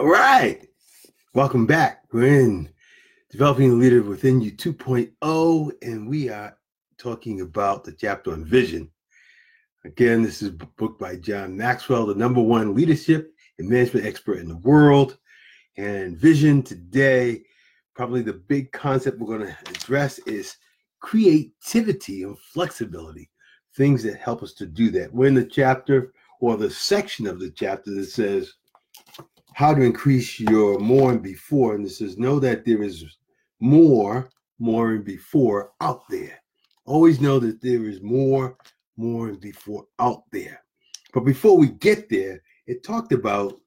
All right. Welcome back. We're in Developing a Leader Within You 2.0, and we are talking about the chapter on vision. Again, this is a book by John Maxwell, the number one leadership and management expert in the world. And vision today, probably the big concept we're going to address is creativity and flexibility, things that help us to do that. We're in the chapter or the section of the chapter that says how to increase your more and before. And this says, know that there is more, more and before out there. Always know that there is more, more and before out there. But before we get there, it talked about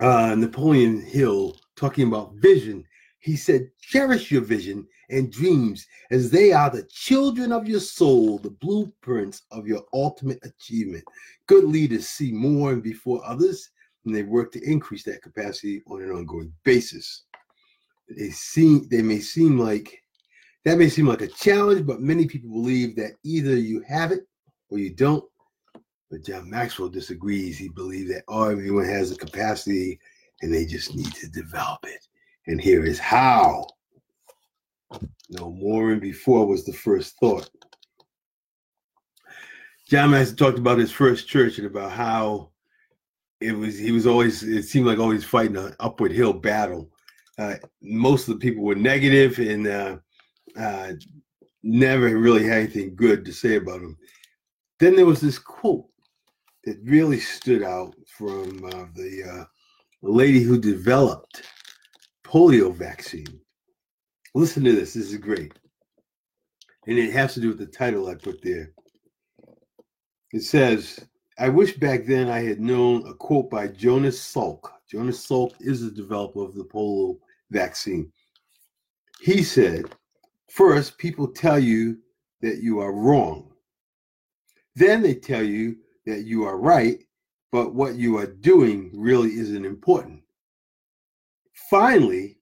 uh, Napoleon Hill talking about vision. He said, cherish your vision and dreams as they are the children of your soul, the blueprints of your ultimate achievement. Good leaders see more and before others, and they work to increase that capacity on an ongoing basis. They seem they may seem like that may seem like a challenge, but many people believe that either you have it or you don't. But John Maxwell disagrees. He believes that oh, everyone has the capacity and they just need to develop it. And here is how. No more and before was the first thought. John Maxwell talked about his first church and about how it was he was always it seemed like always fighting an upward hill battle. Uh, most of the people were negative and uh, uh, never really had anything good to say about him. Then there was this quote that really stood out from uh, the uh, lady who developed polio vaccine. Listen to this. This is great. And it has to do with the title I put there. It says, I wish back then I had known a quote by Jonas Salk. Jonas Salk is the developer of the polio vaccine. He said, First, people tell you that you are wrong. Then they tell you that you are right, but what you are doing really isn't important. Finally,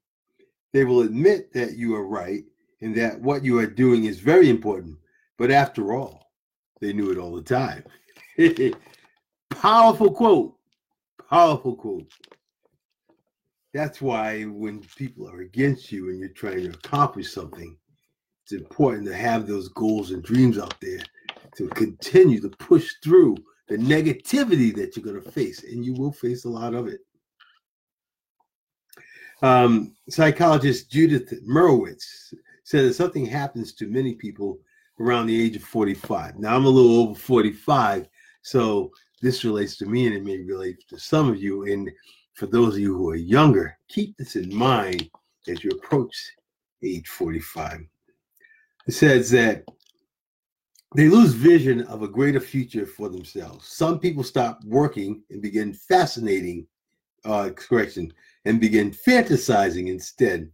they will admit that you are right and that what you are doing is very important. But after all, they knew it all the time. Powerful quote. Powerful quote. That's why when people are against you and you're trying to accomplish something, it's important to have those goals and dreams out there to continue to push through the negativity that you're going to face, and you will face a lot of it. Um, psychologist Judith Merwitz said that something happens to many people around the age of 45. Now, I'm a little over 45, so this relates to me and it may relate to some of you. And for those of you who are younger, keep this in mind as you approach age 45. It says that they lose vision of a greater future for themselves. Some people stop working and begin fascinating, uh, correction, and begin fantasizing instead.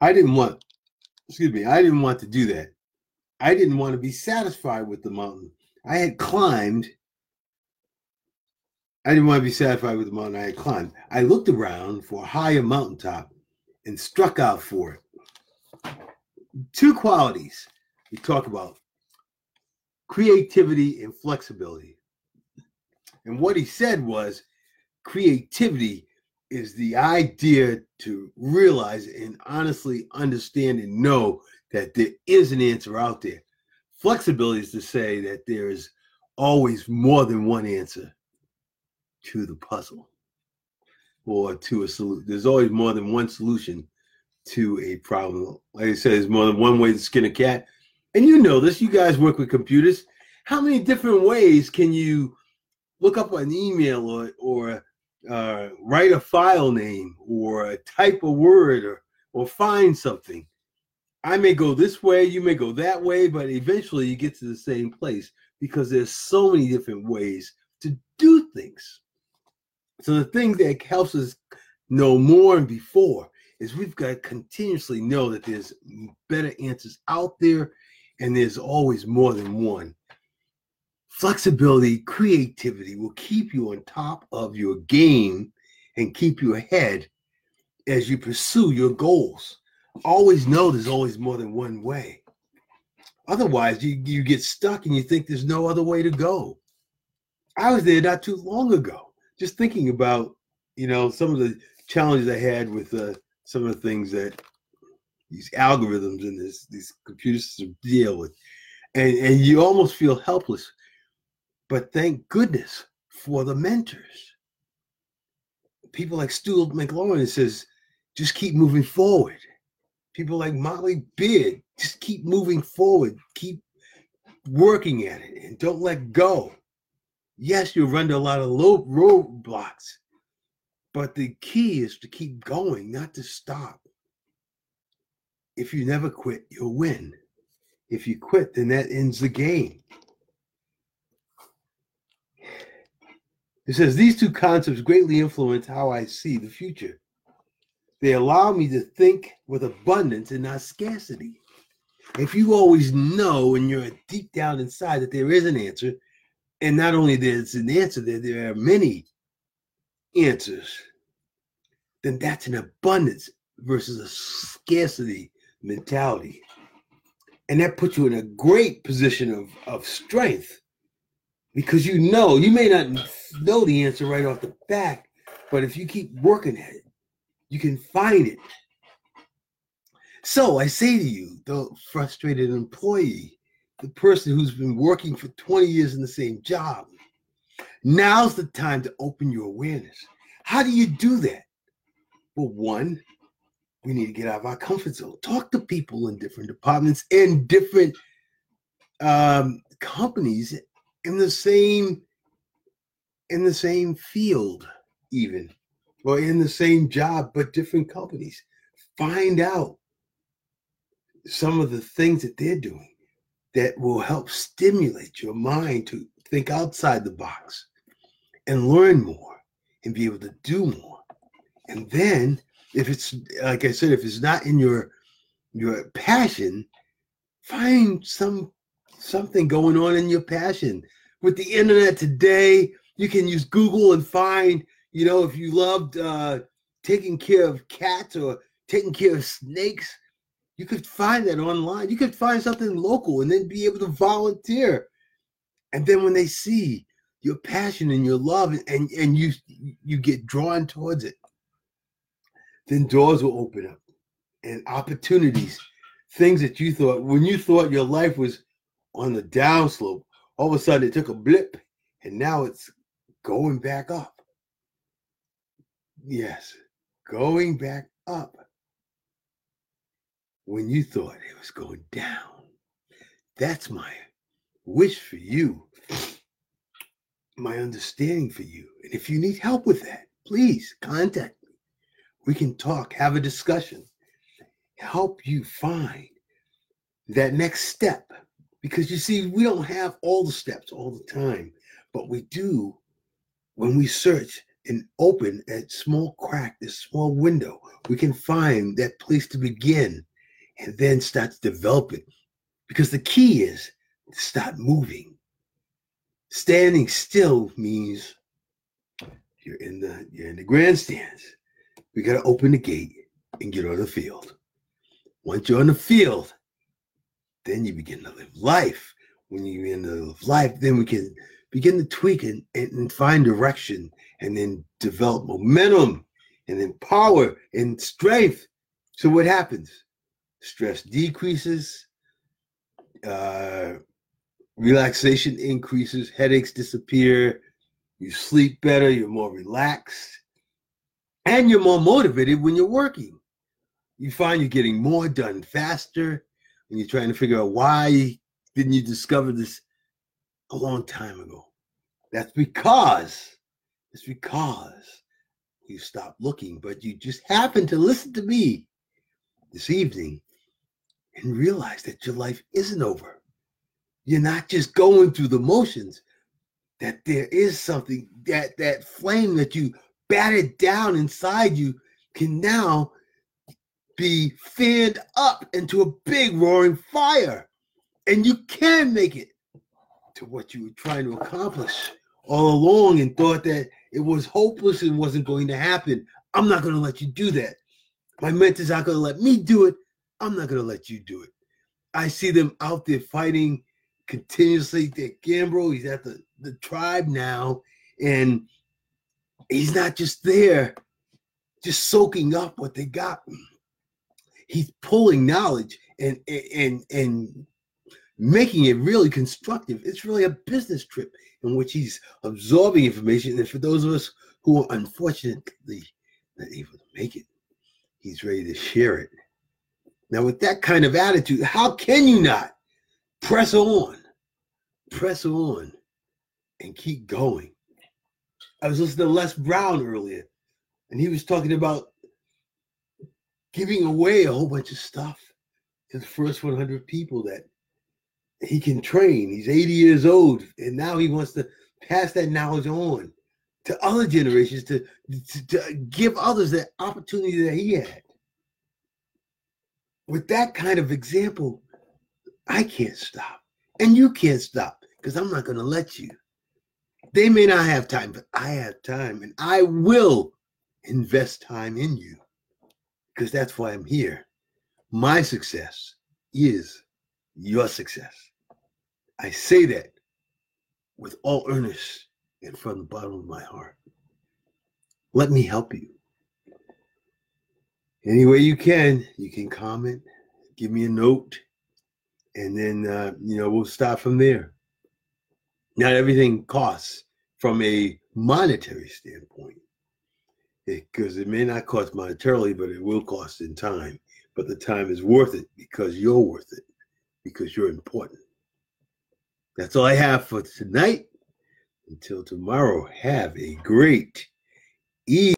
I didn't want, excuse me, I didn't want to do that. I didn't want to be satisfied with the mountain. I had climbed. I didn't want to be satisfied with the mountain I had climbed. I looked around for a higher mountaintop and struck out for it. Two qualities we talk about creativity and flexibility. And what he said was creativity is the idea to realize and honestly understand and know that there is an answer out there. Flexibility is to say that there is always more than one answer to the puzzle or to a solution. There's always more than one solution to a problem. Like I said, there's more than one way to skin a cat and you know this, you guys work with computers. How many different ways can you look up an email or, or uh, write a file name or type a word or, or find something? I may go this way, you may go that way, but eventually you get to the same place because there's so many different ways to do things. So the thing that helps us know more and before is we've got to continuously know that there's better answers out there and there's always more than one. Flexibility, creativity will keep you on top of your game and keep you ahead as you pursue your goals. Always know there's always more than one way. Otherwise, you, you get stuck and you think there's no other way to go. I was there not too long ago, just thinking about you know, some of the challenges I had with uh, some of the things that these algorithms and this, these computer systems deal with. And, and you almost feel helpless. But thank goodness for the mentors. People like Stuart McLaurin says, just keep moving forward. People like Molly Beard, just keep moving forward. Keep working at it and don't let go. Yes, you'll run into a lot of low roadblocks, but the key is to keep going, not to stop. If you never quit, you'll win. If you quit, then that ends the game. It says these two concepts greatly influence how I see the future. They allow me to think with abundance and not scarcity. If you always know and you're deep down inside that there is an answer, and not only there's an answer there, there are many answers, then that's an abundance versus a scarcity mentality. And that puts you in a great position of, of strength because you know, you may not know the answer right off the bat, but if you keep working at it, you can find it. So I say to you, the frustrated employee, the person who's been working for 20 years in the same job, now's the time to open your awareness. How do you do that? Well, one, we need to get out of our comfort zone. Talk to people in different departments and different um, companies in the same in the same field, even or in the same job but different companies. Find out some of the things that they're doing that will help stimulate your mind to think outside the box and learn more and be able to do more. And then if it's like I said, if it's not in your your passion, find some something going on in your passion. With the internet today, you can use Google and find, you know, if you loved uh, taking care of cats or taking care of snakes, you could find that online. You could find something local and then be able to volunteer. And then when they see your passion and your love and, and you you get drawn towards it, then doors will open up and opportunities, things that you thought when you thought your life was on the downslope, all of a sudden it took a blip and now it's going back up. Yes, going back up when you thought it was going down. That's my wish for you, my understanding for you. And if you need help with that, please contact me. we can talk, have a discussion, help you find that next step. Because you see, we don't have all the steps all the time, but we do when we search and open that small crack, this small window, we can find that place to begin and then start to develop it. Because the key is to start moving. Standing still means you're in the you're in the grandstands. We got to open the gate and get on the field. Once you're on the field, then you begin to live life. When you begin to live life, then we can begin to tweak and, and find direction and then develop momentum and then power and strength. So what happens? Stress decreases, uh, relaxation increases, headaches disappear, you sleep better, you're more relaxed, and you're more motivated when you're working. You find you're getting more done faster and you're trying to figure out why didn't you discover this a long time ago. That's because it's because you stopped looking, but you just happened to listen to me this evening and realize that your life isn't over. You're not just going through the motions, that there is something that that flame that you batted down inside you can now be fanned up into a big roaring fire. And you can make it to what you were trying to accomplish all along and thought that it was hopeless and wasn't going to happen. I'm not going to let you do that. My mentors aren't going to let me do it. I'm not going to let you do it. I see them out there fighting continuously. Dick Gamble, he's at the, the tribe now. And He's not just there, just soaking up what they got. He's pulling knowledge and and and making it really constructive. It's really a business trip in which he's absorbing information. And for those of us who are unfortunately not able to make it, he's ready to share it. Now, with that kind of attitude, how can you not press on, press on, and keep going? I was listening to Les Brown earlier, and he was talking about giving away a whole bunch of stuff to the first 100 people that he can train. He's 80 years old, and now he wants to pass that knowledge on to other generations to, to, to give others the opportunity that he had. With that kind of example, I can't stop. And you can't stop because I'm not going to let you. They may not have time, but I have time and I will invest time in you because that's why I'm here. My success is your success. I say that with all earnest and from the bottom of my heart. Let me help you. Any way you can, you can comment, give me a note, and then, uh, you know, we'll start from there. Not everything costs from a monetary standpoint, because it, it may not cost monetarily, but it will cost in time. But the time is worth it because you're worth it, because you're important. That's all I have for tonight. Until tomorrow, have a great evening.